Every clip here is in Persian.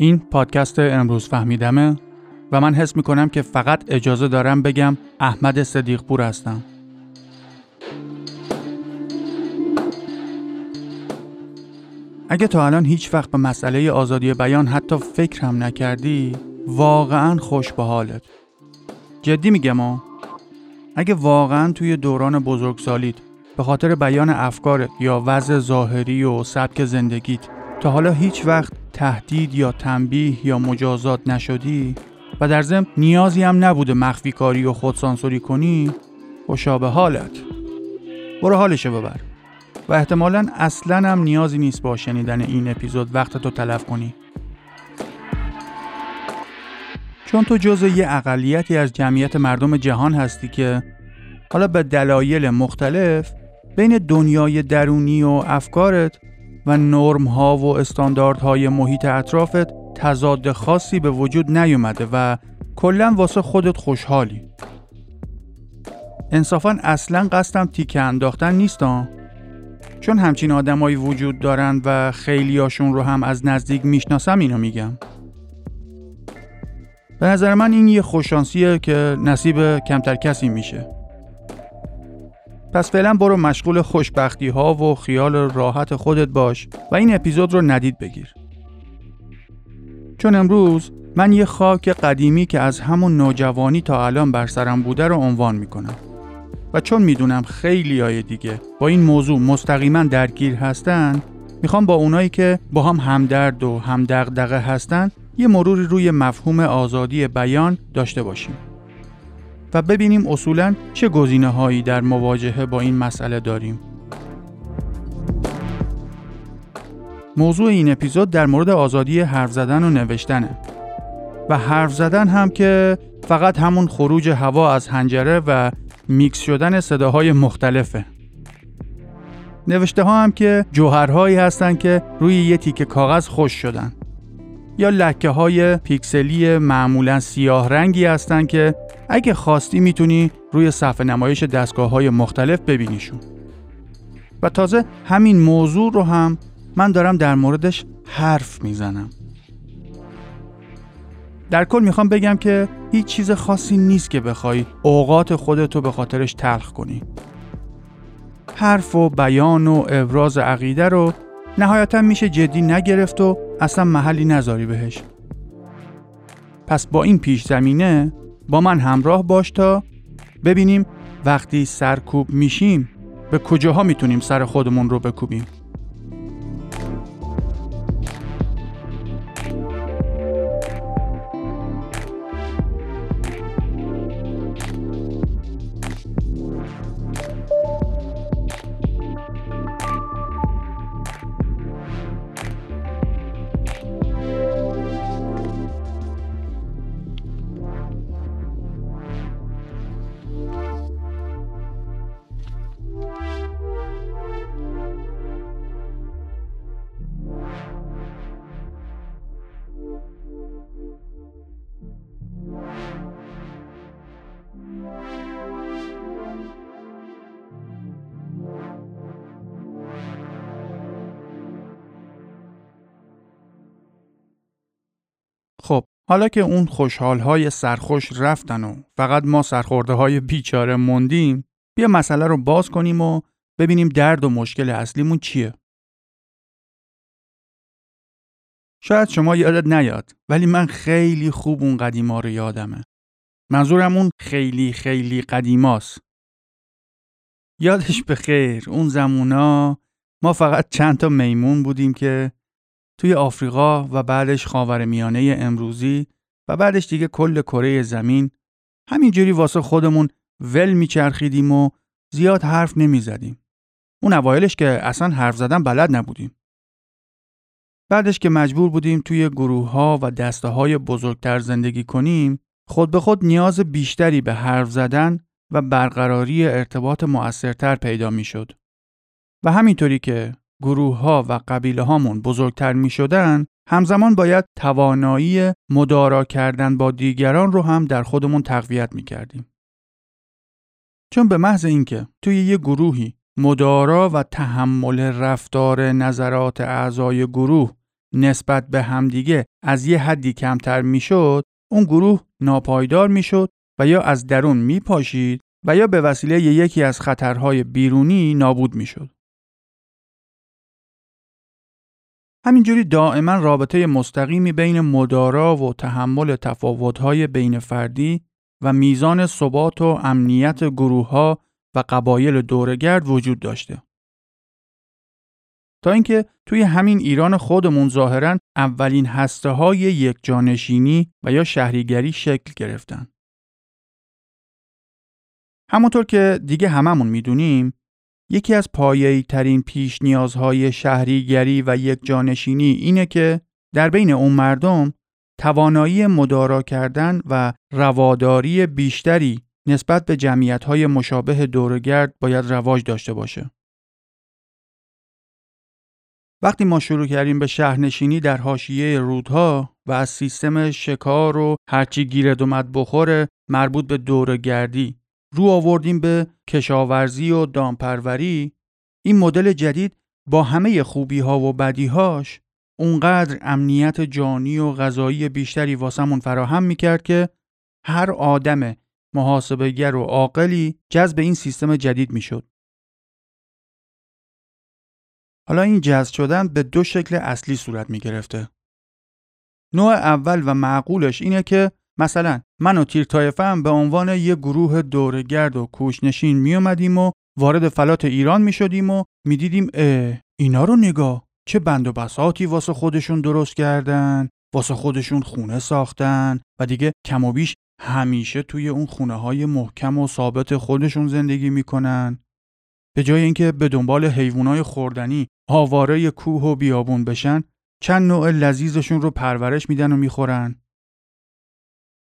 این پادکست امروز فهمیدمه و من حس می‌کنم که فقط اجازه دارم بگم احمد صدیق پور هستم. اگه تا الان هیچ وقت به مسئله آزادی بیان حتی فکر هم نکردی واقعا خوش به حالت. جدی میگم اگه واقعا توی دوران بزرگسالیت به خاطر بیان افکارت یا وضع ظاهری و سبک زندگیت تا حالا هیچ وقت تهدید یا تنبیه یا مجازات نشدی و در ضمن نیازی هم نبوده مخفی کاری و خودسانسوری کنی خوشا به حالت. برو حالشو ببر. و احتمالا اصلا هم نیازی نیست با شنیدن این اپیزود وقت تو تلف کنی. چون تو جزء یه اقلیتی از جمعیت مردم جهان هستی که حالا به دلایل مختلف بین دنیای درونی و افکارت و نرم ها و استانداردهای محیط اطرافت تضاد خاصی به وجود نیومده و کلا واسه خودت خوشحالی. انصافا اصلا قصدم تیکه انداختن نیستم چون همچین آدمایی وجود دارن و خیلیاشون رو هم از نزدیک می‌شناسم اینو میگم. به نظر من این یه خوششانسیه که نصیب کمتر کسی میشه. پس فعلا برو مشغول خوشبختی ها و خیال راحت خودت باش و این اپیزود رو ندید بگیر. چون امروز من یه خاک قدیمی که از همون نوجوانی تا الان بر سرم بوده رو عنوان می‌کنم. و چون می‌دونم خیلی های دیگه با این موضوع مستقیما درگیر هستن می‌خوام با اونایی که با هم همدرد و همدغدغه هستن یه مروری روی مفهوم آزادی بیان داشته باشیم. و ببینیم اصولا چه گزینه هایی در مواجهه با این مسئله داریم. موضوع این اپیزود در مورد آزادی حرف زدن و نوشتنه و حرف زدن هم که فقط همون خروج هوا از هنجره و میکس شدن صداهای مختلفه. نوشته ها هم که جوهرهایی هستن که روی یه تیکه کاغذ خوش شدن. یا لکه های پیکسلی معمولا سیاه رنگی هستن که اگه خواستی می‌تونی روی صفحه نمایش دستگاه های مختلف ببینیشون. و تازه همین موضوع رو هم من دارم در موردش حرف می‌زنم. در کل می‌خوام بگم که هیچ چیز خاصی نیست که بخوای اوقات خودتو به خاطرش تلخ کنی. حرف و بیان و ابراز عقیده رو نهایتا میشه جدی نگرفت و اصلا محلی نذاری بهش. پس با این پیش زمینه با من همراه باش تا ببینیم وقتی سرکوب میشیم به کجاها می‌تونیم سر خودمون رو بکوبیم. حالا که اون خوشحال های سرخوش رفتن و فقط ما سرخورده های بیچاره موندیم بیا مسئله رو باز کنیم و ببینیم درد و مشکل اصلیمون چیه. شاید شما یادت نیاد ولی من خیلی خوب اون قدیما رو یادمه. منظورم اون خیلی خیلی قدیماست. یادش به خیر اون زمونا ما فقط چند تا میمون بودیم که توی آفریقا و بعدش خاور میانه امروزی و بعدش دیگه کل کره زمین همینجوری واسه خودمون ول میچرخیدیم و زیاد حرف نمی‌زدیم. اون اوایلش که اصلا حرف زدن بلد نبودیم. بعدش که مجبور بودیم توی گروه ها و دسته های بزرگتر زندگی کنیم خود به خود نیاز بیشتری به حرف زدن و برقراری ارتباط مؤثرتر پیدا می شد. و همینطوری که گروه ها و قبیله هامون بزرگتر می شدن همزمان باید توانایی مدارا کردن با دیگران رو هم در خودمون تقویت می کردیم. چون به محض اینکه توی یه گروهی مدارا و تحمل رفتار نظرات اعضای گروه نسبت به همدیگه از یه حدی کمتر می‌شد اون گروه ناپایدار می‌شد و یا از درون میپاشید و یا به وسیله یکی از خطرهای بیرونی نابود می‌شد. همینجوری دائما رابطه مستقیمی بین مدارا و تحمل تفاوت‌های بین فردی و میزان ثبات و امنیت گروه ها و قبایل دورگرد وجود داشته. تا اینکه توی همین ایران خودمون ظاهرا اولین هسته های یک جانشینی و یا شهریگری شکل گرفتن. همونطور که دیگه هممون می‌دونیم یکی از پایه‌ای ترین پیش نیازهای شهریگری و یک جانشینی اینه که در بین اون مردم توانایی مدارا کردن و رواداری بیشتری نسبت به جمعیت‌های مشابه دورگرد باید رواج داشته باشه. وقتی ما شروع کردیم به شهرنشینی در حاشیه رودها و از سیستم شکار و هرچی گیرد اومد بخوره مربوط به دورگردی رو آوردیم به کشاورزی و دامپروری این مدل جدید با همه خوبی ها و بدی هاش اونقدر امنیت جانی و غذایی بیشتری واسمون فراهم می‌کرد که هر آدم محاسبگر و عاقلی جذب این سیستم جدید می‌شد. حالا این جذب شدن به دو شکل اصلی صورت می گرفته. نوع اول و معقولش اینه که مثلا من و تیر تایفم به عنوان یه گروه دورگرد و کوشنشین می اومدیم و وارد فلات ایران می شدیم و می دیدیم اه اینا رو نگاه چه بند و بساتی واسه خودشون درست کردن واسه خودشون خونه ساختن و دیگه کم و بیش همیشه توی اون خونه های محکم و ثابت خودشون زندگی می‌کنن. به جای اینکه به دنبال حیوانای خوردنی آواره کوه و بیابون بشن چند نوع لذیذشون رو پرورش میدن و می‌خورن.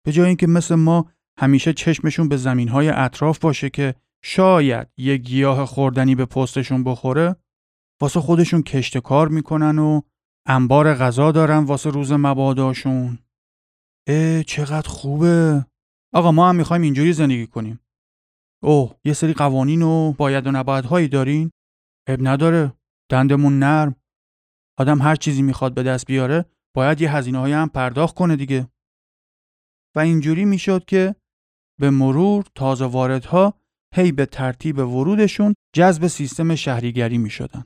به جای اینکه مثل ما همیشه چشمشون به زمینهای اطراف باشه که شاید یه گیاه خوردنی به پستشون بخوره واسه خودشون کشت کار می‌کنن و انبار غذا دارن واسه روز مباداشون. اه چقدر خوبه. آقا ما هم می‌خوایم اینجوری زندگی کنیم. اوه یه سری قوانین و باید و نبایدهایی دارین؟ اب نداره. دندمون نرم. آدم هر چیزی می‌خواد به دست بیاره باید یه هزینه هم پرداخت کنه دیگه. اینجوری می‌شد که به مرور تازه واردها هی به ترتیب ورودشون جذب سیستم شهریگری می شدن.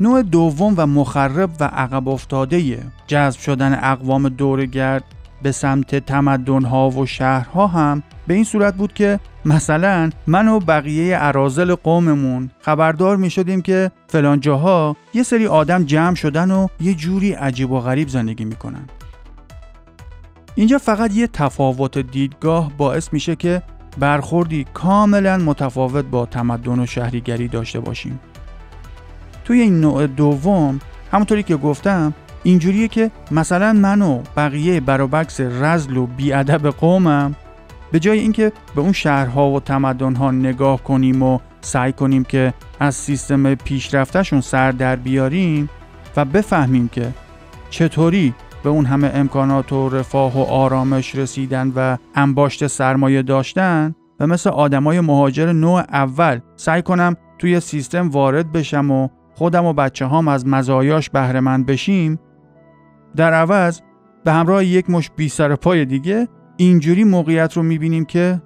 نوع دوم و مخرب و عقب افتاده جذب شدن اقوام دورگرد به سمت تمدنها و شهرها هم به این صورت بود که مثلا من و بقیه عرازل قوممون خبردار می شدیم که فلان جاها یه سری آدم جمع شدن و یه جوری عجیب و غریب زندگی می‌کنن. اینجا فقط یه تفاوت دیدگاه باعث میشه که برخوردی کاملا متفاوت با تمدن و شهریگری داشته باشیم. توی این نوع دوم همونطوری که گفتم اینجوریه که مثلا من و بقیه برابکس رزل و بیادب قومم به جای اینکه به اون شهرها و تمدنها نگاه کنیم و سعی کنیم که از سیستم پیشرفتشون سر در بیاریم و بفهمیم که چطوری به اون همه امکانات و رفاه و آرامش رسیدن و انباشت سرمایه داشتن و مثل آدمای مهاجر نوع اول سعی کنم توی سیستم وارد بشم و خودم و بچه هام از مزایاش بهرهمند بشیم در عوض به همراه یک مش بی سر پای دیگه اینجوری موقعیت رو می‌بینیم که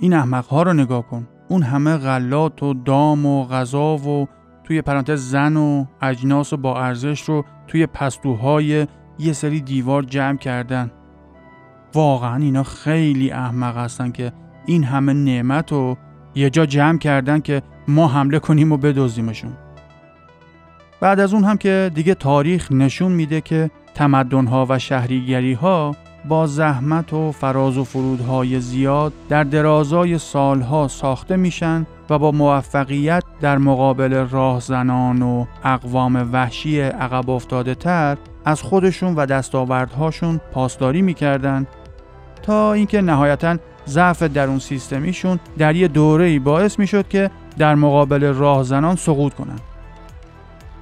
این احمق ها رو نگاه کن. اون همه غلات و دام و غذا و توی پرانتز زن و اجناس و با ارزش رو توی پستوهای یه سری دیوار جمع کردن. واقعا اینا خیلی احمق هستن که این همه نعمت رو یه جا جمع کردن که ما حمله کنیم و بدزدیمشون. بعد از اون هم که دیگه تاریخ نشون میده که تمدنها و شهریگری ها با زحمت و فراز و فرودهای زیاد در درازای سالها ساخته میشن و با موفقیت در مقابل راهزنان و اقوام وحشی عقب افتاده تر از خودشون و دستاوردهاشون پاسداری می‌کردن تا اینکه نهایتا ضعف در اون سیستمیشون در یه دوره باعث می‌شد که در مقابل راهزنان سقوط کنند.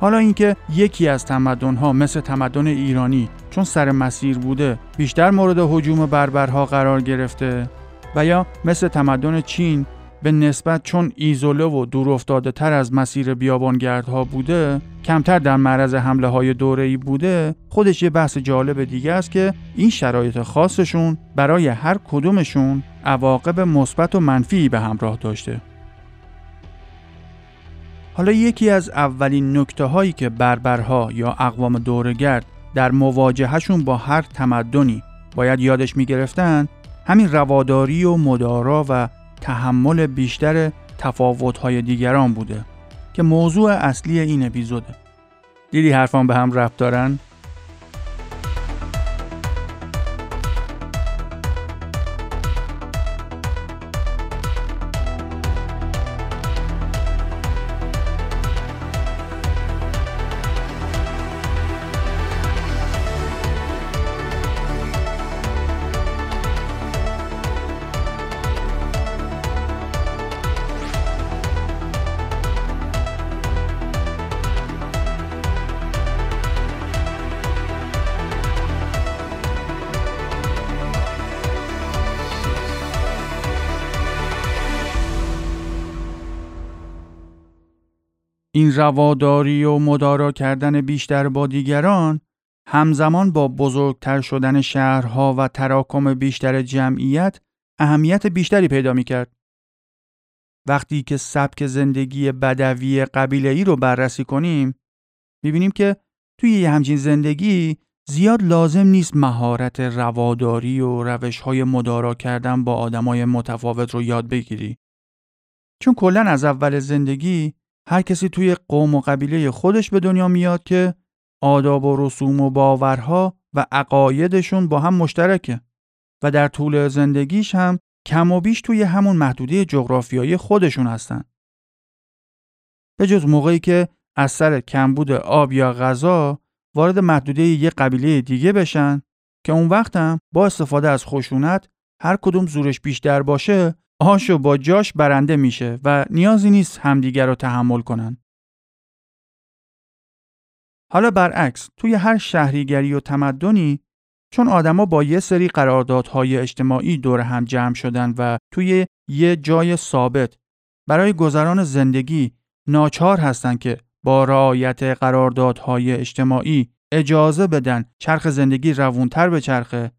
حالا اینکه یکی از تمدن‌ها مثل تمدن ایرانی چون سر مسیر بوده بیشتر مورد هجوم بربرها قرار گرفته و یا مثل تمدن چین به نسبت چون ایزوله و دور افتاده تر از مسیر بیابانگردها بوده کمتر در معرض حمله های دوره بوده خودش یه بحث جالب دیگه است که این شرایط خاصشون برای هر کدومشون عواقب مثبت و منفی به همراه داشته. حالا یکی از اولین نکته هایی که بربرها یا اقوام دورگرد در مواجهشون با هر تمدنی باید یادش می گرفتن همین رواداری و مدارا و تحمل بیشتر تفاوت‌های دیگران بوده که موضوع اصلی این اپیزوده دیدی حرفان به هم ربط دارن؟ این رواداری و مدارا کردن بیشتر با دیگران همزمان با بزرگتر شدن شهرها و تراکم بیشتر جمعیت اهمیت بیشتری پیدا می کرد. وقتی که سبک زندگی بدوی قبیله ای رو بررسی کنیم می‌بینیم که توی یه همچین زندگی زیاد لازم نیست مهارت رواداری و روش های مدارا کردن با آدمای متفاوت رو یاد بگیری. چون کلا از اول زندگی هر کسی توی قوم و قبیله خودش به دنیا میاد که آداب و رسوم و باورها و عقایدشون با هم مشترکه و در طول زندگیش هم کم و بیش توی همون محدوده جغرافیایی خودشون هستن. به جز موقعی که از سر کمبود آب یا غذا وارد محدوده یه قبیله دیگه بشن که اون وقت هم با استفاده از خشونت هر کدوم زورش بیشتر باشه آشو با جاش برنده میشه و نیازی نیست همدیگر رو تحمل کنن. حالا برعکس توی هر شهریگری و تمدنی چون آدما با یه سری قراردادهای اجتماعی دور هم جمع شدن و توی یه جای ثابت برای گذران زندگی ناچار هستن که با رعایت قراردادهای اجتماعی اجازه بدن چرخ زندگی روونتر به چرخه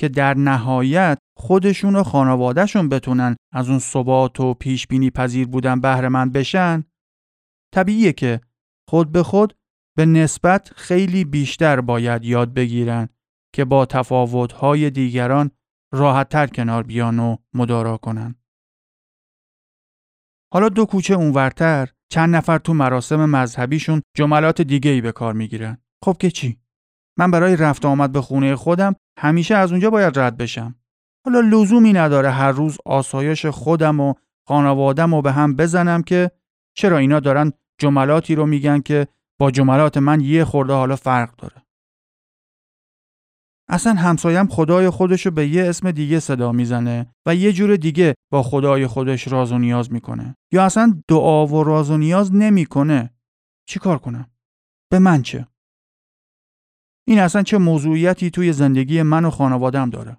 که در نهایت خودشون و خانوادهشون بتونن از اون ثبات و پیش بینی پذیر بودن بهره مند بشن طبیعیه که خود به خود به نسبت خیلی بیشتر باید یاد بگیرن که با تفاوت‌های دیگران راحتتر کنار بیان و مدارا کنن. حالا دو کوچه اونورتر چند نفر تو مراسم مذهبیشون جملات دیگه ای به کار می‌گیرن. خب که چی؟ من برای رفت آمد به خونه خودم همیشه از اونجا باید رد بشم. حالا لزومی نداره هر روز آسایش خودم و خانوادم رو به هم بزنم که چرا اینا دارن جملاتی رو میگن که با جملات من یه خورده حالا فرق داره. اصلا همسایم خدای خودش رو به یه اسم دیگه صدا می‌زنه و یه جور دیگه با خدای خودش راز و نیاز می‌کنه یا اصلا دعا و راز و نیاز نمی‌کنه چی کار کنم به من چه این اصلا چه موضوعیتی توی زندگی من و خانوادم داره.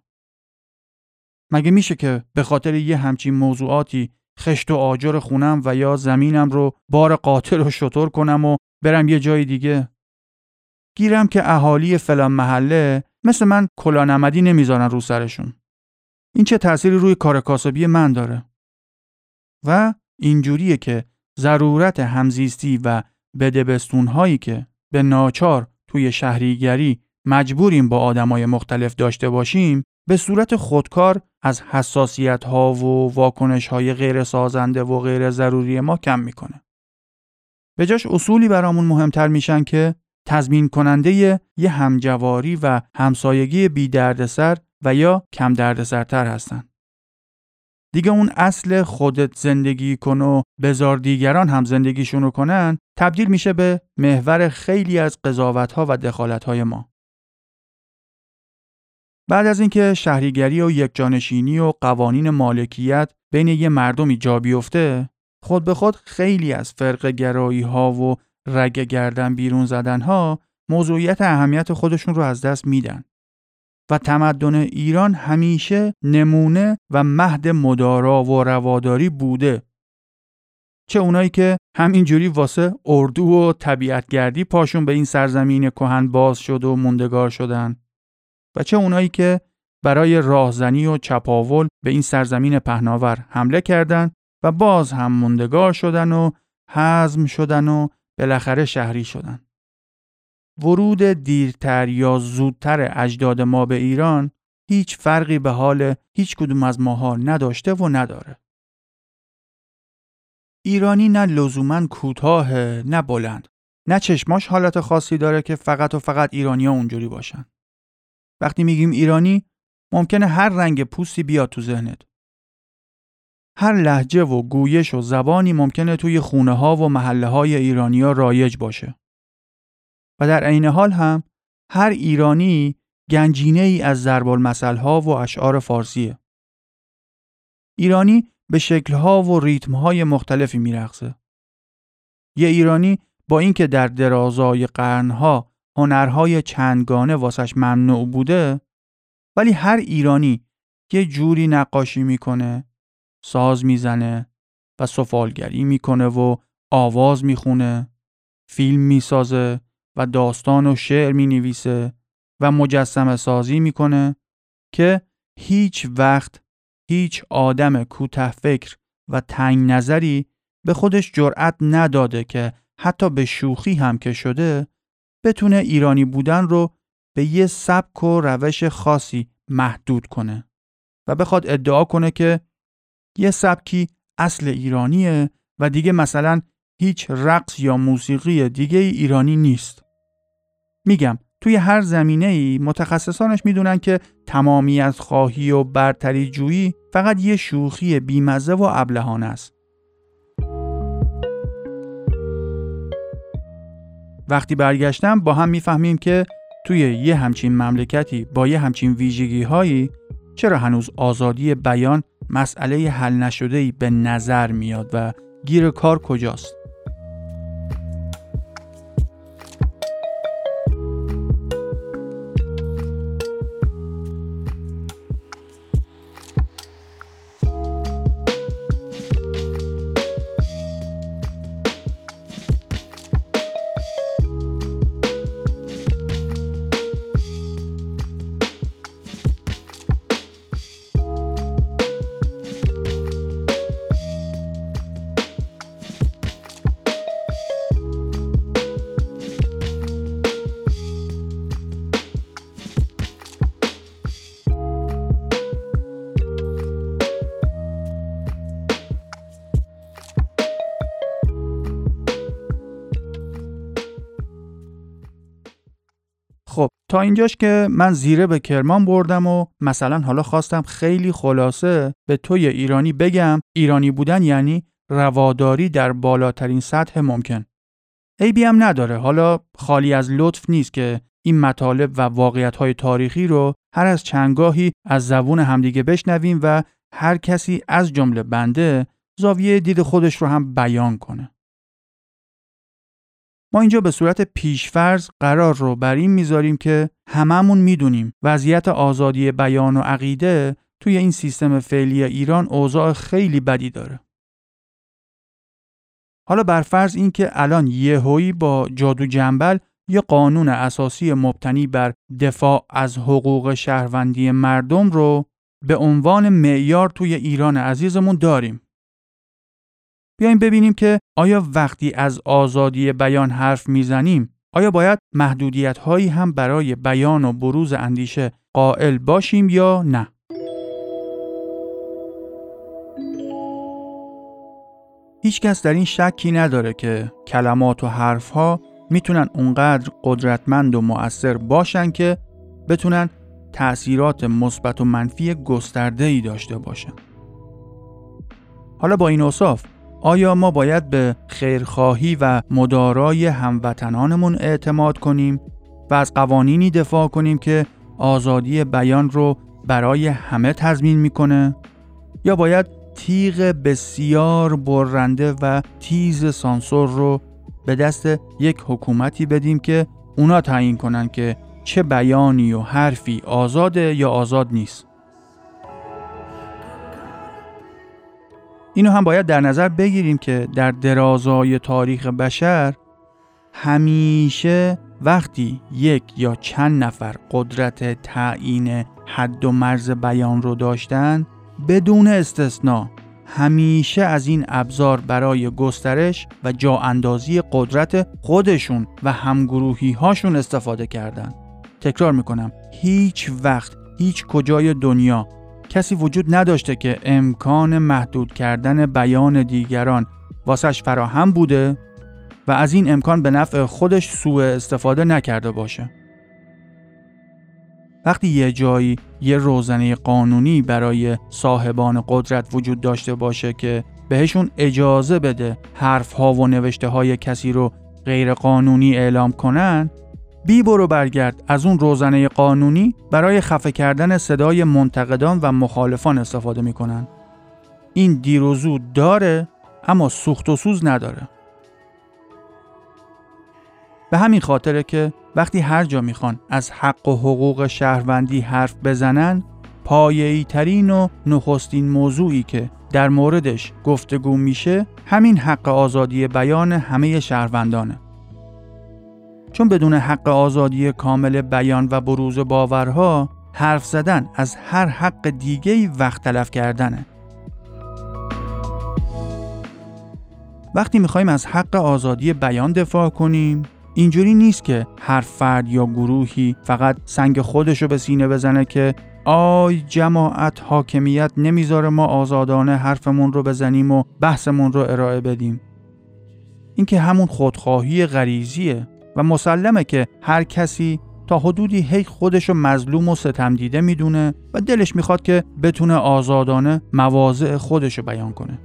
مگه میشه که به خاطر یه همچین موضوعاتی خشت و آجر خونم و یا زمینم رو بار قاتل رو شطور کنم و برم یه جای دیگه؟ گیرم که اهالی فلان محله مثل من کلانمدی نمی‌ذارن رو سرشون. این چه تأثیری روی کار کاسبی من داره؟ و اینجوریه که ضرورت همزیستی و بدبستون هایی که به ناچار توی شهریگری مجبوریم با آدمای مختلف داشته باشیم به صورت خودکار از حساسیت ها و واکنش های غیر سازنده و غیر ضروری ما کم می‌کنه. به جاش اصولی برامون مهمتر میشن که تضمین کننده یه همجواری و همسایگی بی دردسر و یا کم دردسرتر هستن. دیگه اون اصل خودت زندگی کن و بزار دیگران هم زندگیشونو کنن تبدیل میشه به محور خیلی از قضاوت ها و دخالت های ما. بعد از اینکه شهریگری و یکجانشینی و قوانین مالکیت بین یه مردمی جا بیفته خود به خود خیلی از فرق گرایی ها و رگ گردن بیرون زدن ها موضوعیت اهمیت خودشون رو از دست میدن. و تمدن ایران همیشه نمونه و مهد مدارا و رواداری بوده. چه اونایی که همینجوری واسه اردو و طبیعتگردی پاشون به این سرزمین کهن باز شد و موندگار شدن و چه اونایی که برای راهزنی و چپاول به این سرزمین پهناور حمله کردند و باز هم موندگار شدن و حزم شدن و بالاخره شهری شدن. ورود دیرتر یا زودتر اجداد ما به ایران هیچ فرقی به حال هیچ کدوم از ماها نداشته و نداره. ایرانی نه لزوما کوتاه نه بلند نه چشماش حالت خاصی داره که فقط و فقط ایرانی ها اونجوری باشن. وقتی میگیم ایرانی ممکنه هر رنگ پوستی بیاد تو ذهنت. هر لحجه و گویش و زبانی ممکنه توی خونه ها و محله های ایرانی ها رایج باشه. و در عین حال هم هر ایرانی گنجینه ای از ضرب ها و اشعار فارسیه. ایرانی به شکلها و ریتمهای مختلفی میرقصه. یه ایرانی با اینکه در درازای قرنها هنرهای چندگانه واسش ممنوع بوده ولی هر ایرانی یه جوری نقاشی می‌کنه ساز می‌زنه و سفالگری می‌کنه و آواز می‌خونه فیلم می‌سازه و داستان و شعر می‌نویسه و مجسم سازی می‌کنه که هیچ وقت هیچ آدم کوته فکر و تنگ نظری به خودش جرأت نداده که حتی به شوخی هم که شده بتونه ایرانی بودن رو به یه سبک و روش خاصی محدود کنه و بخواد ادعا کنه که یه سبکی اصل ایرانیه و دیگه مثلا هیچ رقص یا موسیقی دیگه ایرانی نیست. میگم توی هر زمینه ای متخصصانش می‌دونن که تمامی از خواهی و برتری جویی فقط یه شوخی بیمزه و ابلهانه است. وقتی برگشتم با هم می‌فهمیم که توی یه همچین مملکتی با یه همچین ویژگی هایی چرا هنوز آزادی بیان مسئله حل نشده ای به نظر میاد و گیر کار کجاست؟ تا اینجاش که من زیره به کرمان بردم و مثلا حالا خواستم خیلی خلاصه به توی ایرانی بگم ایرانی بودن یعنی رواداری در بالاترین سطح ممکن. عیبی هم نداره حالا خالی از لطف نیست که این مطالب و واقعیت تاریخی رو هر از چنگاهی از زبون همدیگه بشنویم و هر کسی از جمله بنده زاویه دید خودش رو هم بیان کنه. ما اینجا به صورت پیشفرض قرار رو بر این می‌ذاریم که هممون می‌دونیم وضعیت آزادی بیان و عقیده توی این سیستم فعلی ایران اوضاع خیلی بدی داره. حالا بر فرض این که الان یهویی با جادو جنبل یه قانون اساسی مبتنی بر دفاع از حقوق شهروندی مردم رو به عنوان معیار توی ایران عزیزمون داریم. بیایم ببینیم که آیا وقتی از آزادی بیان حرف می‌زنیم آیا باید محدودیت هایی هم برای بیان و بروز اندیشه قائل باشیم یا نه؟ هیچکس در این شکی نداره که کلمات و حرفها می‌تونن اونقدر قدرتمند و مؤثر باشن که بتونن تأثیرات مثبت و منفی گسترده ای داشته باشن. حالا با این اوصاف آیا ما باید به خیرخواهی و مدارای هموطنانمون اعتماد کنیم و از قوانینی دفاع کنیم که آزادی بیان رو برای همه تضمین می‌کنه؟ یا باید تیغ بسیار برنده و تیز سانسور رو به دست یک حکومتی بدیم که اونا تعیین کنن که چه بیانی و حرفی آزاده یا آزاد نیست. اینو هم باید در نظر بگیریم که در درازای تاریخ بشر همیشه وقتی یک یا چند نفر قدرت تعیین حد و مرز بیان رو داشتن بدون استثنا همیشه از این ابزار برای گسترش و جا اندازی قدرت خودشون و همگروهی هاشون استفاده کردند. تکرار می‌کنم هیچ وقت هیچ کجای دنیا کسی وجود نداشته که امکان محدود کردن بیان دیگران واسش فراهم بوده و از این امکان به نفع خودش سوء استفاده نکرده باشه. وقتی یه جایی یه روزنه قانونی برای صاحبان قدرت وجود داشته باشه که بهشون اجازه بده حرف ها و نوشته های کسی رو غیر قانونی اعلام کنن بی برو برگرد از اون روزنه قانونی برای خفه کردن صدای منتقدان و مخالفان استفاده می‌کنن. این دیر و زود داره اما سوخت و سوز نداره. به همین خاطره که وقتی هر جا می‌خوان از حق و حقوق شهروندی حرف بزنن پایه‌ای ترین و نخستین موضوعی که در موردش گفتگو میشه همین حق آزادی بیان همه شهروندانه. چون بدون حق آزادی کامل بیان و بروز باورها حرف زدن از هر حق دیگه وقت تلف کردنه. وقتی می‌خوایم از حق آزادی بیان دفاع کنیم اینجوری نیست که هر فرد یا گروهی فقط سنگ خودشو به سینه بزنه که آی جماعت حاکمیت نمی‌ذاره ما آزادانه حرفمون رو بزنیم و بحثمون رو ارائه بدیم. این که همون خودخواهی غریزیه و مسلمه که هر کسی تا حدودی هی خودشو مظلوم و ستم دیده می‌دونه و دلش می‌خواد که بتونه آزادانه مواضع خودشو بیان کنه.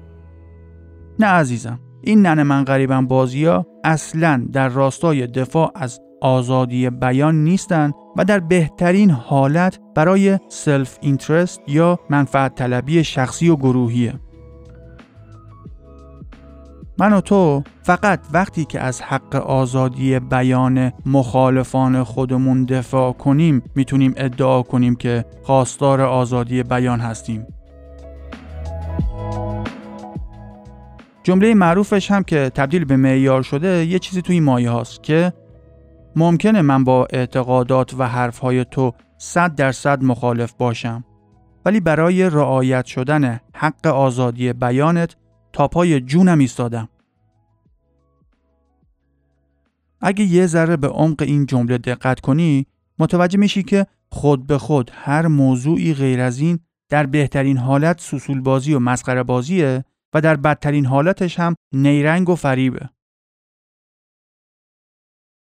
نه عزیزم این ننه من غریبم ها اصلا در راستای دفاع از آزادی بیان نیستند و در بهترین حالت برای سلف اینترست یا منفعت طلبی شخصی و گروهیه. من و تو فقط وقتی که از حق آزادی بیان مخالفان خودمون دفاع کنیم می‌تونیم ادعا کنیم که خواستار آزادی بیان هستیم. جمله معروفش هم که تبدیل به معیار شده یه چیزی توی مایه هاست که ممکنه من با اعتقادات و حرفهای تو صد درصد مخالف باشم ولی برای رعایت شدن حق آزادی بیانت تا پای جونم ایستادم. اگه یه ذره به عمق این جمله دقت کنی متوجه میشی که خود به خود هر موضوعی غیر از این در بهترین حالت سوسول بازی و مسخره بازیه و در بدترین حالتش هم نیرنگ و فریبه.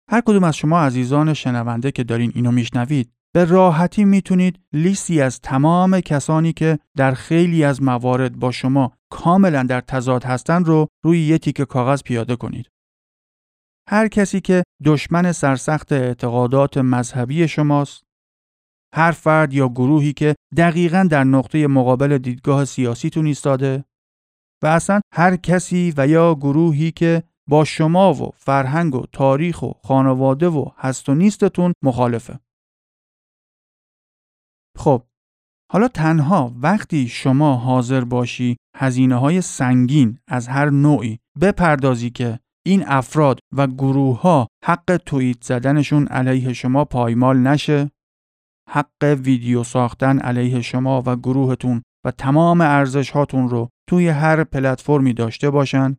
هر کدوم از شما عزیزان شنونده که دارین اینو میشنوید به راحتی می‌تونید لیستی از تمام کسانی که در خیلی از موارد با شما کاملا در تضاد هستن رو روی یه تیک کاغذ پیاده کنید. هر کسی که دشمن سرسخت اعتقادات مذهبی شماست، هر فرد یا گروهی که دقیقا در نقطه مقابل دیدگاه سیاسیتون ایستاده، و اصلا هر کسی و یا گروهی که با شما و فرهنگ و تاریخ و خانواده و هست و نیستتون مخالفه. خب حالا تنها وقتی شما حاضر باشی هزینه های سنگین از هر نوعی بپردازی که این افراد و گروه ها حق توییت زدنشون علیه شما پایمال نشه حق ویدیو ساختن علیه شما و گروهتون و تمام ارزش هاتون رو توی هر پلتفرمی داشته باشن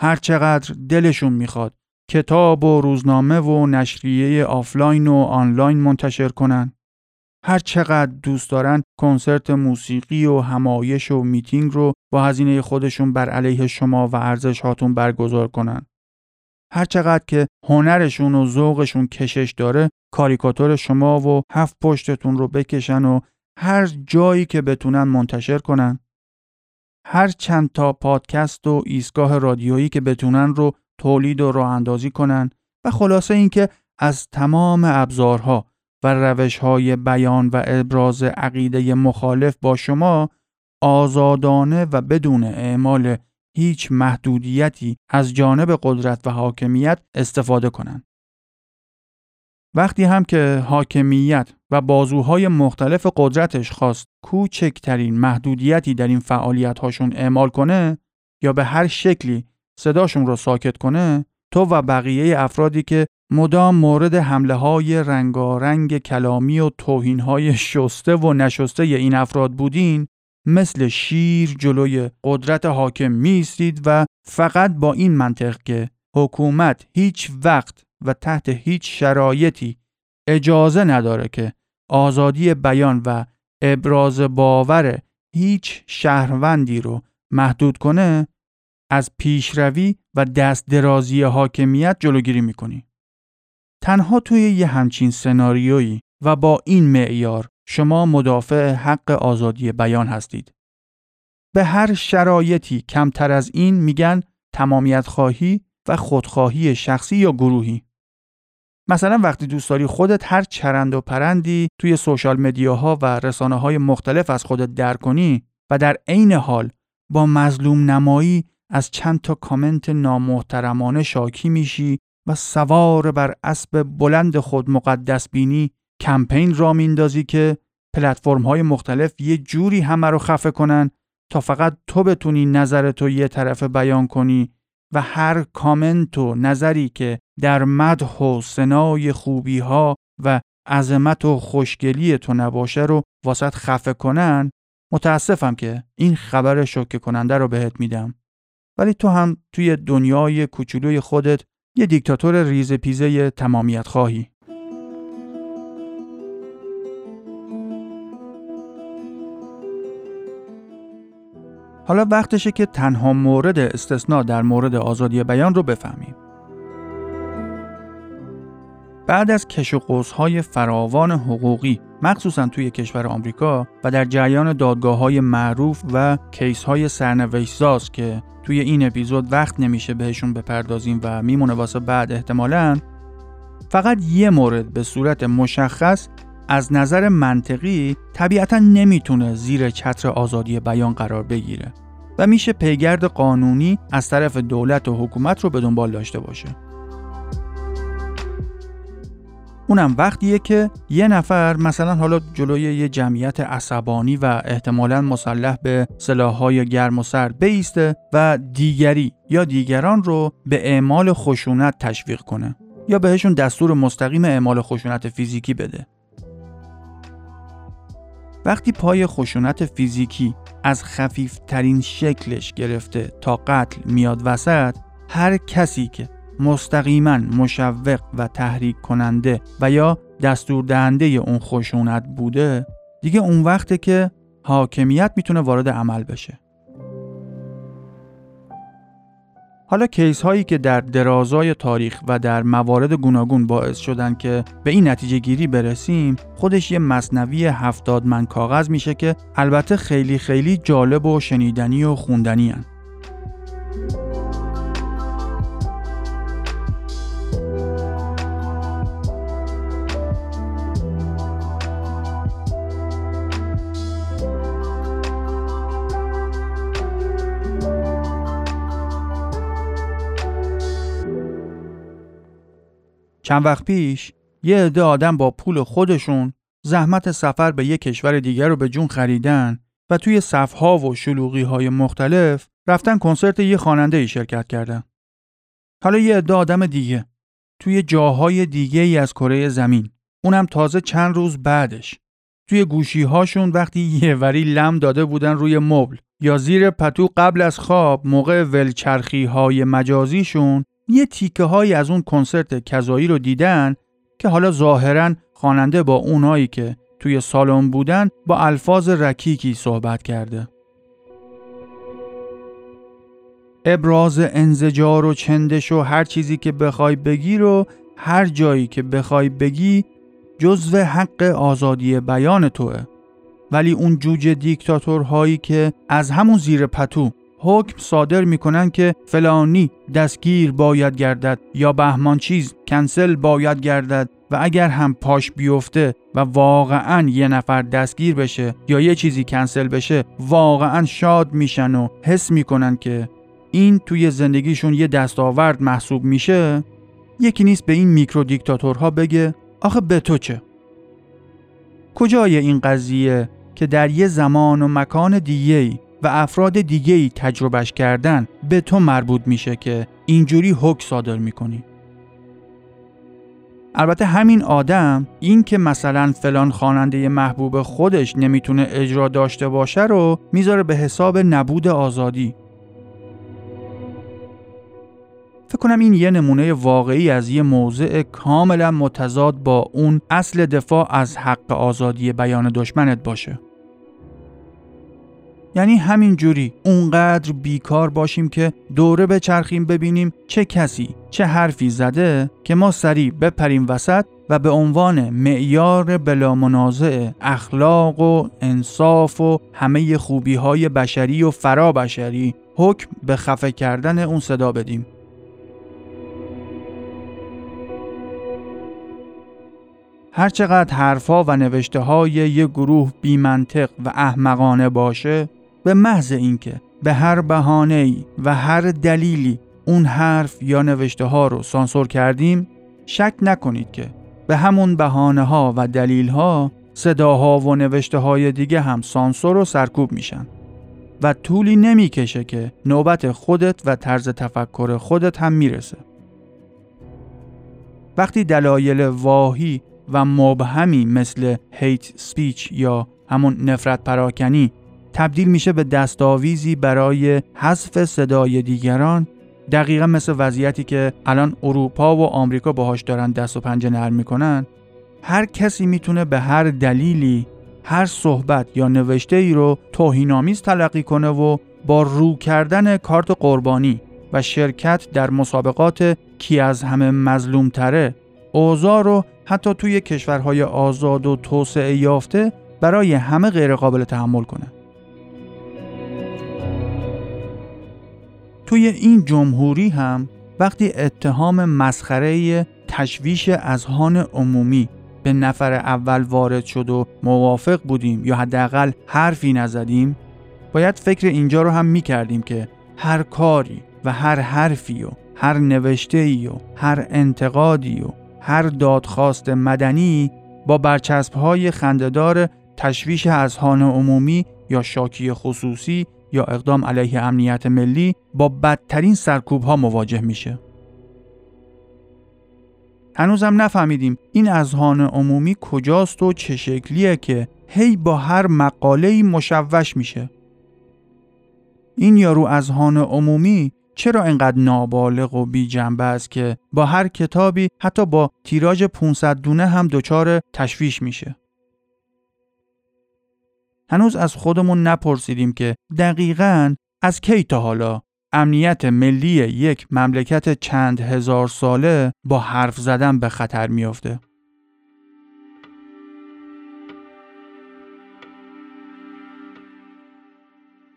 هر چقدر دلشون می‌خواد کتاب و روزنامه و نشریه آفلاین و آنلاین منتشر کنن. هر چقدر دوست دارن کنسرت موسیقی و همایش و میتینگ رو با هزینه خودشون بر علیه شما و ارزش هاتون برگزار کنن. هر چقدر که هنرشون و ذوقشون کشش داره کاریکاتور شما و هفت پشتتون رو بکشن و هر جایی که بتونن منتشر کنن. هر چند تا پادکست و ایستگاه رادیویی که بتونن رو تولید و راه اندازی کنن. و خلاصه اینکه از تمام ابزارها و روشهای بیان و ابراز عقیده مخالف با شما آزادانه و بدون اعمال هیچ محدودیتی از جانب قدرت و حاکمیت استفاده کنند. وقتی هم که حاکمیت و بازوهای مختلف قدرتش خواست کوچکترین محدودیتی در این فعالیت هاشون اعمال کنه یا به هر شکلی صداشون رو ساکت کنه تو و بقیه افرادی که مدام مورد حمله های رنگارنگ کلامی و توهین های شسته و نشسته این افراد بودین مثل شیر جلوی قدرت حاکم میستید و فقط با این منطق که حکومت هیچ وقت و تحت هیچ شرایطی اجازه نداره که آزادی بیان و ابراز باور هیچ شهروندی رو محدود کنه از پیشروی و دست درازی حاکمیت جلوگیری می‌کنی. تنها توی یه همچین سناریویی و با این معیار شما مدافع حق آزادی بیان هستید. به هر شرایطی کمتر از این میگن تمامیت خواهی و خودخواهی شخصی یا گروهی. مثلا وقتی دوست داری خودت هر چرند و پرندی توی سوشال مدیاها و رسانه های مختلف از خودت در کنی و در عین حال با مظلوم نمایی از چند تا کامنت نامحترمانه شاکی میشی و سوار بر اسب بلند خود مقدس بینی کمپین را میندازی که پلتفرم های مختلف یه جوری همه رو خفه کنن تا فقط تو بتونی نظر تو یه طرف بیان کنی و هر کامنت و نظری که در مدح و سنای خوبی ها و عظمت و خوشگلی تو نباشه رو واسط خفه کنن متاسفم که این خبر شوکه کننده رو بهت میدم. ولی تو هم توی دنیای کوچولوی خودت یه دیکتاتور ریز پیزه تمامیت خواهی حالا وقتشه که تنها مورد استثناء در مورد آزادی بیان رو بفهمیم. بعد از کش و قوس‌های فراوان حقوقی مخصوصا توی کشور آمریکا و در جریان دادگاه های معروف و کیس های سرنوشتساز که توی این اپیزود وقت نمیشه بهشون بپردازیم و میمونه واسه بعد احتمالا فقط یه مورد به صورت مشخص از نظر منطقی طبیعتا نمی‌تونه زیر چتر آزادی بیان قرار بگیره و میشه پیگرد قانونی از طرف دولت و حکومت رو به دنبال داشته باشه. اونم وقتیه که یه نفر مثلا حالا جلوی یه جمعیت عصبانی و احتمالا مسلح به سلاحهای گرم و سرد بیسته و دیگری یا دیگران رو به اعمال خشونت تشویق کنه یا بهشون دستور مستقیم اعمال خشونت فیزیکی بده. وقتی پای خشونت فیزیکی از خفیفترین شکلش گرفته تا قتل میاد وسط هر کسی که مستقیما مشوق و تحریک کننده و یا دستور دهنده اون خشونت بوده دیگه اون وقته که حاکمیت می‌تونه وارد عمل بشه حالا کیس هایی که در درازای تاریخ و در موارد گوناگون باعث شدن که به این نتیجه گیری برسیم خودش یه مصنوی هفتاد من کاغذ میشه که البته خیلی خیلی جالب و شنیدنی و خوندنی هن. چند وقت پیش یه عده آدم با پول خودشون زحمت سفر به یه کشور دیگر رو به جون خریدن و توی صفها و شلوغی های مختلف رفتن کنسرت یه خواننده ای شرکت کردن. حالا یه عده آدم دیگه توی جاهای دیگه ای از کره زمین اونم تازه چند روز بعدش توی گوشی هاشون وقتی یه وری لم داده بودن روی مبل یا زیر پتو قبل از خواب موقع ولچرخی های مجازیشون یه تیکه های از اون کنسرت کذایی رو دیدن که حالا ظاهرا خواننده با اونایی که توی سالن بودن با الفاظ رکیکی صحبت کرده. ابراز انزجار و چندش و هر چیزی که بخوای بگی رو هر جایی که بخوای بگی جزو حق آزادی بیان توه ولی اون جوجه دیکتاتورهایی که از همون زیر پتو حکم صادر می‌کنن که فلانی دستگیر باید گردد یا بهمان چیز کنسل باید گردد و اگر هم پاش بیفته و واقعا یه نفر دستگیر بشه یا یه چیزی کنسل بشه واقعا شاد میشن و حس می‌کنن که این توی زندگیشون یه دستاورد محسوب میشه. یکی نیست به این میکرو دیکتاتورها بگه آخه به تو چه؟ کجای این قضیه که در یه زمان و مکان دیگه و افراد دیگه تجربهش کردن به تو مربوط میشه که اینجوری حک صادر می‌کنی. البته همین آدم این که مثلا فلان خواننده محبوب خودش نمی‌تونه اجرا داشته باشه رو می‌ذاره به حساب نبود آزادی. فکر کنم این یه نمونه واقعی از یه موضع کاملا متضاد با اون اصل دفاع از حق آزادی بیان دشمنت باشه. یعنی همین جوری اونقدر بیکار باشیم که دوره به چرخیم ببینیم چه کسی چه حرفی زده که ما سریع بپریم وسط و به عنوان معیار بلا منازع اخلاق و انصاف و همه خوبی های بشری و فرا بشری حکم به خفه کردن اون صدا بدیم. هرچقدر حرفها و نوشته های یه گروه بیمنطق و احمقانه باشه به محض اینکه به هر بهانه و هر دلیلی اون حرف یا نوشته ها رو سانسور کردیم شک نکنید که به همون بهانه ها و دلیل ها صداها و نوشته های دیگه هم سانسور و سرکوب میشن. و طولی نمی‌کشه که نوبت خودت و طرز تفکر خودت هم می‌رسه. وقتی دلایل واهی و مبهمی مثل هیت سپیچ یا همون نفرت پراکنی تبدیل میشه به دستاویزی برای حذف صدای دیگران دقیقا مثل وضعیتی که الان اروپا و آمریکا باهاش دارن دست و پنجه نرم می‌کنن. هر کسی می‌تونه به هر دلیلی هر صحبت یا نوشته ای رو توهینآمیز تلقی کنه و با رو کردن کارت قربانی و شرکت در مسابقات کی از همه مظلوم تره اوضاع رو حتی توی کشورهای آزاد و توسعه یافته برای همه غیرقابل تحمل کنه. توی این جمهوری هم وقتی اتهام مسخره تشویش اذهان عمومی به نفر اول وارد شد و موافق بودیم یا حداقل حرفی نزدیم باید فکر اینجا رو هم می کردیم که هر کاری و هر حرفی و هر نوشته ای و هر انتقادی و هر دادخواست مدنی با برچسب های خنددار تشویش اذهان عمومی یا شاکی خصوصی یا اقدام علیه امنیت ملی با بدترین سرکوب ها مواجه میشه. هنوزم نفهمیدیم این اذهان عمومی کجاست و چه شکلیه که هی با هر مقاله مشوش میشه. این یارو اذهان عمومی چرا اینقدر نابالغ و بی جنبه است که با هر کتابی حتی با تیراژ 500 دونه هم دچار تشویش میشه؟ هنوز از خودمون نپرسیدیم که دقیقا از کی تا حالا امنیت ملی یک مملکت چند هزار ساله با حرف زدن به خطر میافته.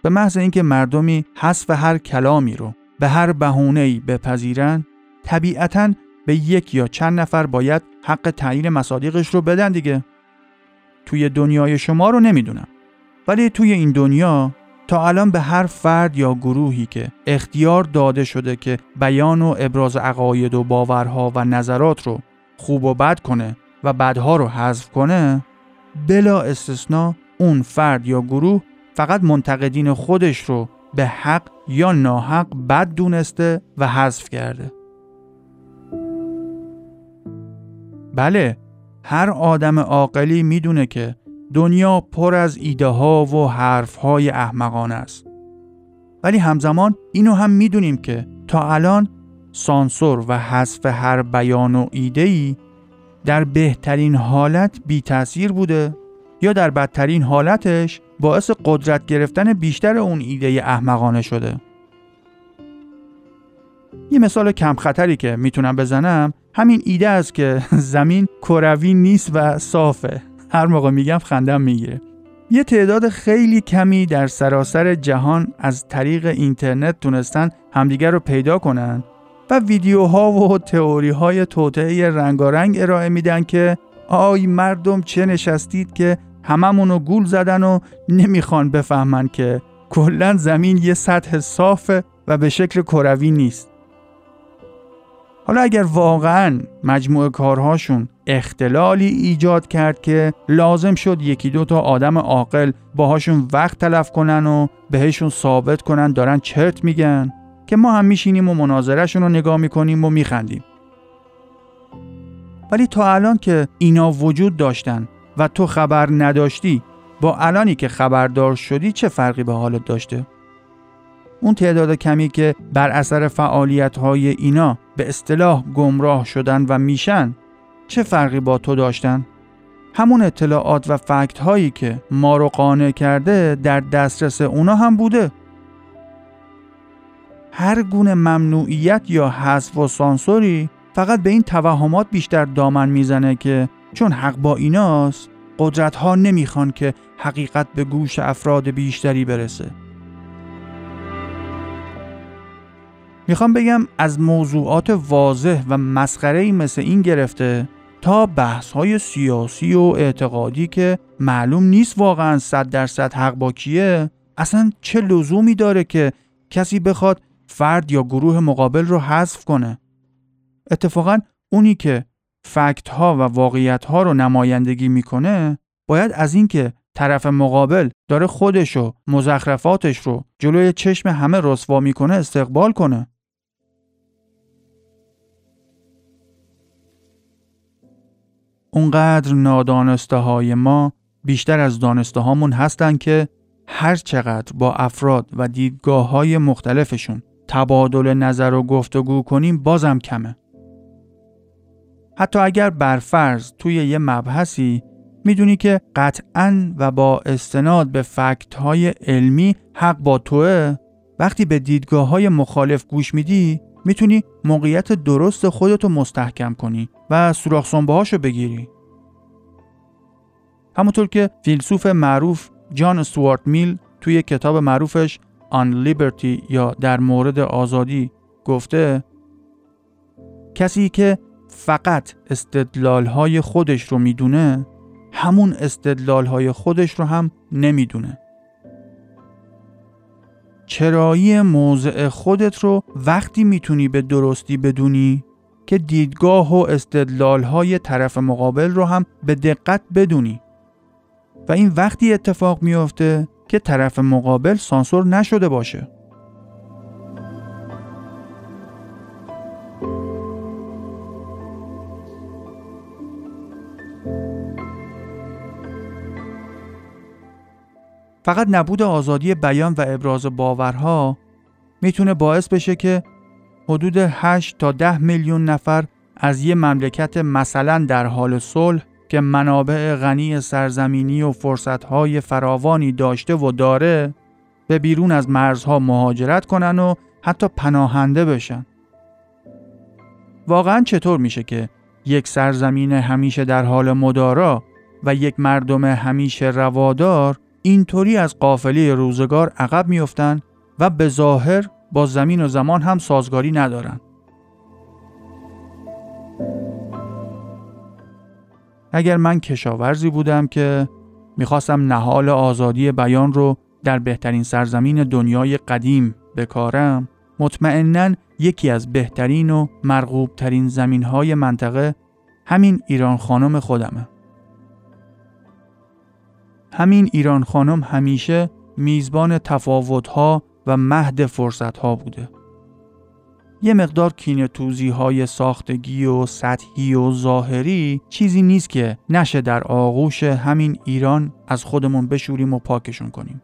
به محض اینکه مردمی حذف هر کلامی رو به هر بهونه‌ای بپذیرن طبیعتا به یک یا چند نفر باید حق تعیین مصادیقش رو بدن دیگه توی دنیای شما رو نمی‌دونم ولی توی این دنیا تا الان به هر فرد یا گروهی که اختیار داده شده که بیان و ابراز عقاید و باورها و نظرات رو خوب و بد کنه و بدها رو حذف کنه بلا استثنا اون فرد یا گروه فقط منتقدین خودش رو به حق یا ناحق بد دونسته و حذف کرده. بله هر آدم عاقلی می‌دونه که دنیا پر از ایده ها و حرف های احمقانه است. ولی همزمان اینو هم می‌دونیم که تا الان سانسور و حذف هر بیان و ایده ای در بهترین حالت بی تاثیر بوده یا در بدترین حالتش باعث قدرت گرفتن بیشتر اون ایده احمقانه شده. یه مثال کم خطری که می‌تونم بزنم همین ایده است که زمین کروی نیست و صافه. هر موقع میگم خندم می‌گیره یه تعداد خیلی کمی در سراسر جهان از طریق اینترنت تونستن همدیگر رو پیدا کنن و ویدیوها و تئوری های توطعه رنگارنگ ارائه میدن که آی مردم چه نشستید که هممونو گول زدن و نمی‌خوان بفهمن که کلا زمین یه سطح صافه و به شکل کروی نیست. حالا اگر واقعا مجموع کارهاشون اختلالی ایجاد کرد که لازم شد یکی دو تا آدم عاقل باهاشون وقت تلف کنن و بهشون ثابت کنن دارن چرت میگن که ما هم میشینیم و مناظرشون رو نگاه می‌کنیم و میخندیم ولی تا الان که اینا وجود داشتن و تو خبر نداشتی با الانی که خبردار شدی چه فرقی به حالت داشته؟ اون تعداد کمی که بر اثر فعالیت های اینا به اصطلاح گمراه شدن و میشن چه فرقی با تو داشتن؟ همون اطلاعات و فکت هایی که ما رو قانع کرده در دسترس اونا هم بوده هر گونه ممنوعیت یا حذف و سانسوری فقط به این توهمات بیشتر دامن می‌زنه که چون حق با ایناست قدرت ها نمی‌خوان که حقیقت به گوش افراد بیشتری برسه می‌خوام بگم از موضوعات واضح و مسخره مثل این گرفته تا بحث های سیاسی و اعتقادی که معلوم نیست واقعا صد درصد حق با کیه اصلا چه لزومی داره که کسی بخواد فرد یا گروه مقابل رو حذف کنه؟ اتفاقا اونی که فکت ها و واقعیت ها رو نمایندگی می‌کنه باید از اینکه طرف مقابل داره خودش و مزخرفاتش رو جلوی چشم همه رسوا می‌کنه استقبال کنه. اونقدر نادانسته های ما بیشتر از دانسته هامون هستن که هر چقدر با افراد و دیدگاه های مختلفشون تبادل نظر و گفتگو کنیم بازم کمه. حتی اگر برفرض توی یه مبحثی می‌دونی که قطعا و با استناد به فکت های علمی حق با توه وقتی به دیدگاه های مخالف گوش میدی می‌تونی موقعیت درست خودتو مستحکم کنی و سوراخ هاشو بگیری. همونطور که فیلسوف معروف جان استوارت میل توی کتاب معروفش آن لیبرتی یا در مورد آزادی گفته کسی که فقط استدلال های خودش رو می‌دونه همون استدلال های خودش رو هم نمی‌دونه چرایی موضع خودت رو وقتی می‌تونی به درستی بدونی که دیدگاه و استدلال های طرف مقابل رو هم به دقت بدونی. و این وقتی اتفاق میافته که طرف مقابل سانسور نشده باشه. فقط نبود آزادی بیان و ابراز باورها می‌تونه باعث بشه که حدود 8 تا 10 میلیون نفر از یه مملکت مثلا در حال صلح که منابع غنی سرزمینی و فرصتهای فراوانی داشته و داره به بیرون از مرزها مهاجرت کنن و حتی پناهنده بشن. واقعا چطور میشه که یک سرزمین همیشه در حال مدارا و یک مردم همیشه روادار اینطوری از قافله روزگار عقب میفتن و به ظاهر با زمین و زمان هم سازگاری ندارن. اگر من کشاورزی بودم که می‌خواستم نهال آزادی بیان رو در بهترین سرزمین دنیای قدیم بکارم مطمئنا یکی از بهترین و مرغوب ترین زمین منطقه همین ایران خانم خودمه. همین ایران خانم همیشه میزبان تفاوتها و مهد فرصتها بوده. یه مقدار کینه توزی های ساختگی و سطحی و ظاهری چیزی نیست که نشه در آغوش همین ایران از خودمون بشوریم و پاکشون کنیم.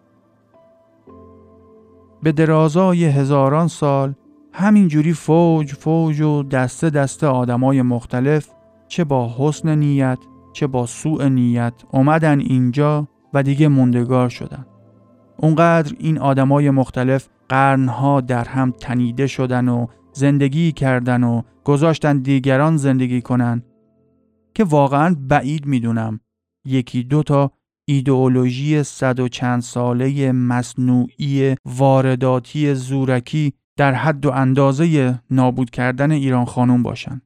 به درازای هزاران سال همینجوری فوج فوج و دسته دسته آدمای مختلف چه با حسن نیت چه با سوء نیت اومدن اینجا و دیگه موندگار شدن. اونقدر این آدمای مختلف قرنها در هم تنیده شدن و زندگی کردن و گذاشتن دیگران زندگی کنن که واقعا بعید می‌دونم یکی دو تا ایدئولوژی صد و چند ساله مصنوعی وارداتی زورکی در حد و اندازه نابود کردن ایران خانوم باشن.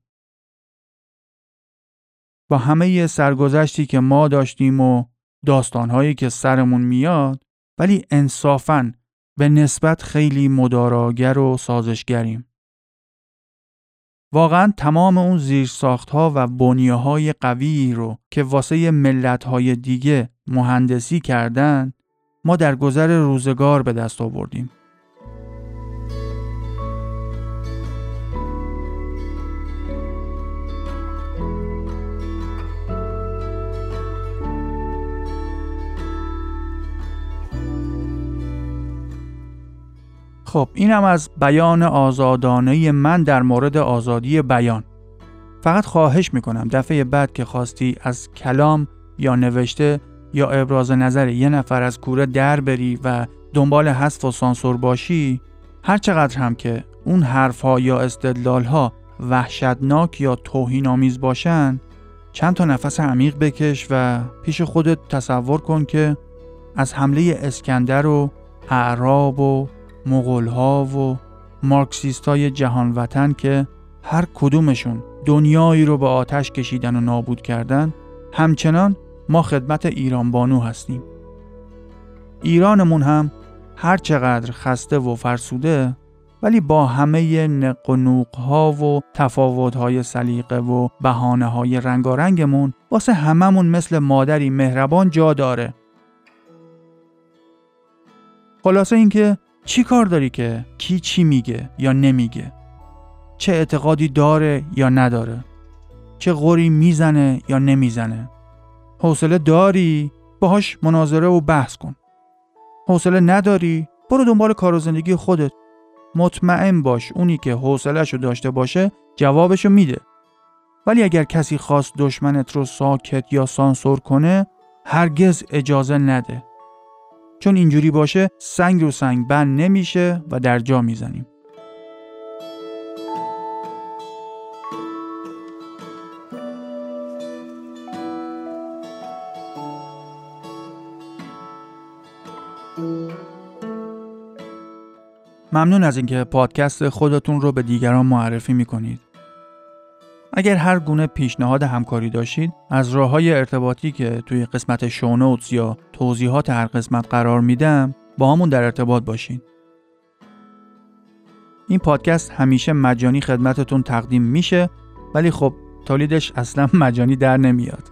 با همه سرگذشتی که ما داشتیم و داستانهایی که سرمون میاد ولی انصافاً به نسبت خیلی مداراگر و سازشگریم. واقعا تمام اون زیرساختها و بنیه های قوی رو که واسه ملت های دیگه مهندسی کردن ما در گذر روزگار به دست آوردیم. خب اینم از بیان آزادانه من در مورد آزادی بیان. فقط خواهش می‌کنم دفعه بعد که خواستی از کلام یا نوشته یا ابراز نظر یه نفر از کوره در بری و دنبال حذف و سانسور باشی هر چقدر هم که اون حرفها یا استدلالها وحشتناک یا توهین آمیز باشن چند تا نفس عمیق بکش و پیش خودت تصور کن که از حمله اسکندر و اعراب و مغولها و مارکسیستای جهان وطن که هر کدومشون دنیایی رو به آتش کشیدن و نابود کردن همچنان ما خدمت ایران بانو هستیم. ایرانمون هم هر چقدر خسته و فرسوده ولی با همه نق و نوق ها و تفاوت های سلیقه و بهانه های رنگارنگمون واسه هممون مثل مادری مهربان جا داره. خلاصه اینکه چی کار داری که؟ کی چی میگه یا نمیگه؟ چه اعتقادی داره یا نداره؟ چه غوری می‌زنه یا نمی‌زنه؟ حوصله داری؟ باهاش مناظره و بحث کن. حوصله نداری؟ برو دنبال کار و زندگی خودت. مطمئن باش اونی که حوصلهشو داشته باشه جوابشو میده. ولی اگر کسی خواست دشمنت رو ساکت یا سانسور کنه هرگز اجازه نده. چون اینجوری باشه سنگ رو سنگ بند نمیشه و در جا می‌زنیم ممنون از اینکه پادکست خودتون رو به دیگران معرفی می‌کنید. اگر هر گونه پیشنهاد همکاری داشتید از راه های ارتباطی که توی قسمت شونوتس یا توضیحات هر قسمت قرار میدم با همون در ارتباط باشین. این پادکست همیشه مجانی خدمتتون تقدیم میشه ولی خب تولیدش اصلا مجانی در نمیاد.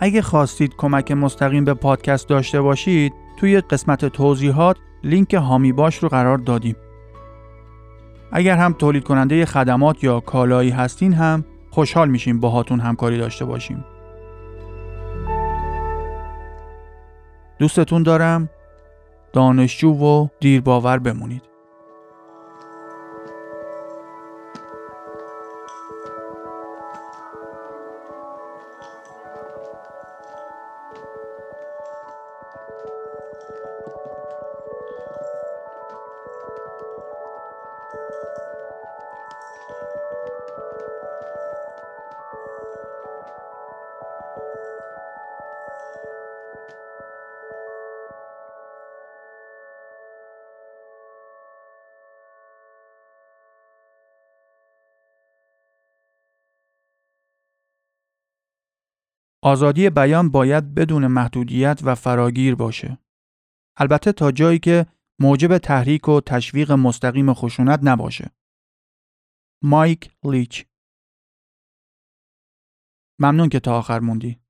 اگه خواستید کمک مستقیم به پادکست داشته باشید توی قسمت توضیحات لینک هامی باش رو قرار دادیم. اگر هم تولید کننده خدمات یا کالایی هستین هم خوشحال میشیم باهاتون همکاری داشته باشیم. دوستتون دارم دانشجو و دیرباور بمونید. آزادی بیان باید بدون محدودیت و فراگیر باشه. البته تا جایی که موجب تحریک و تشویق مستقیم خشونت نباشه. مایک لیچ ممنون که تا آخر موندی.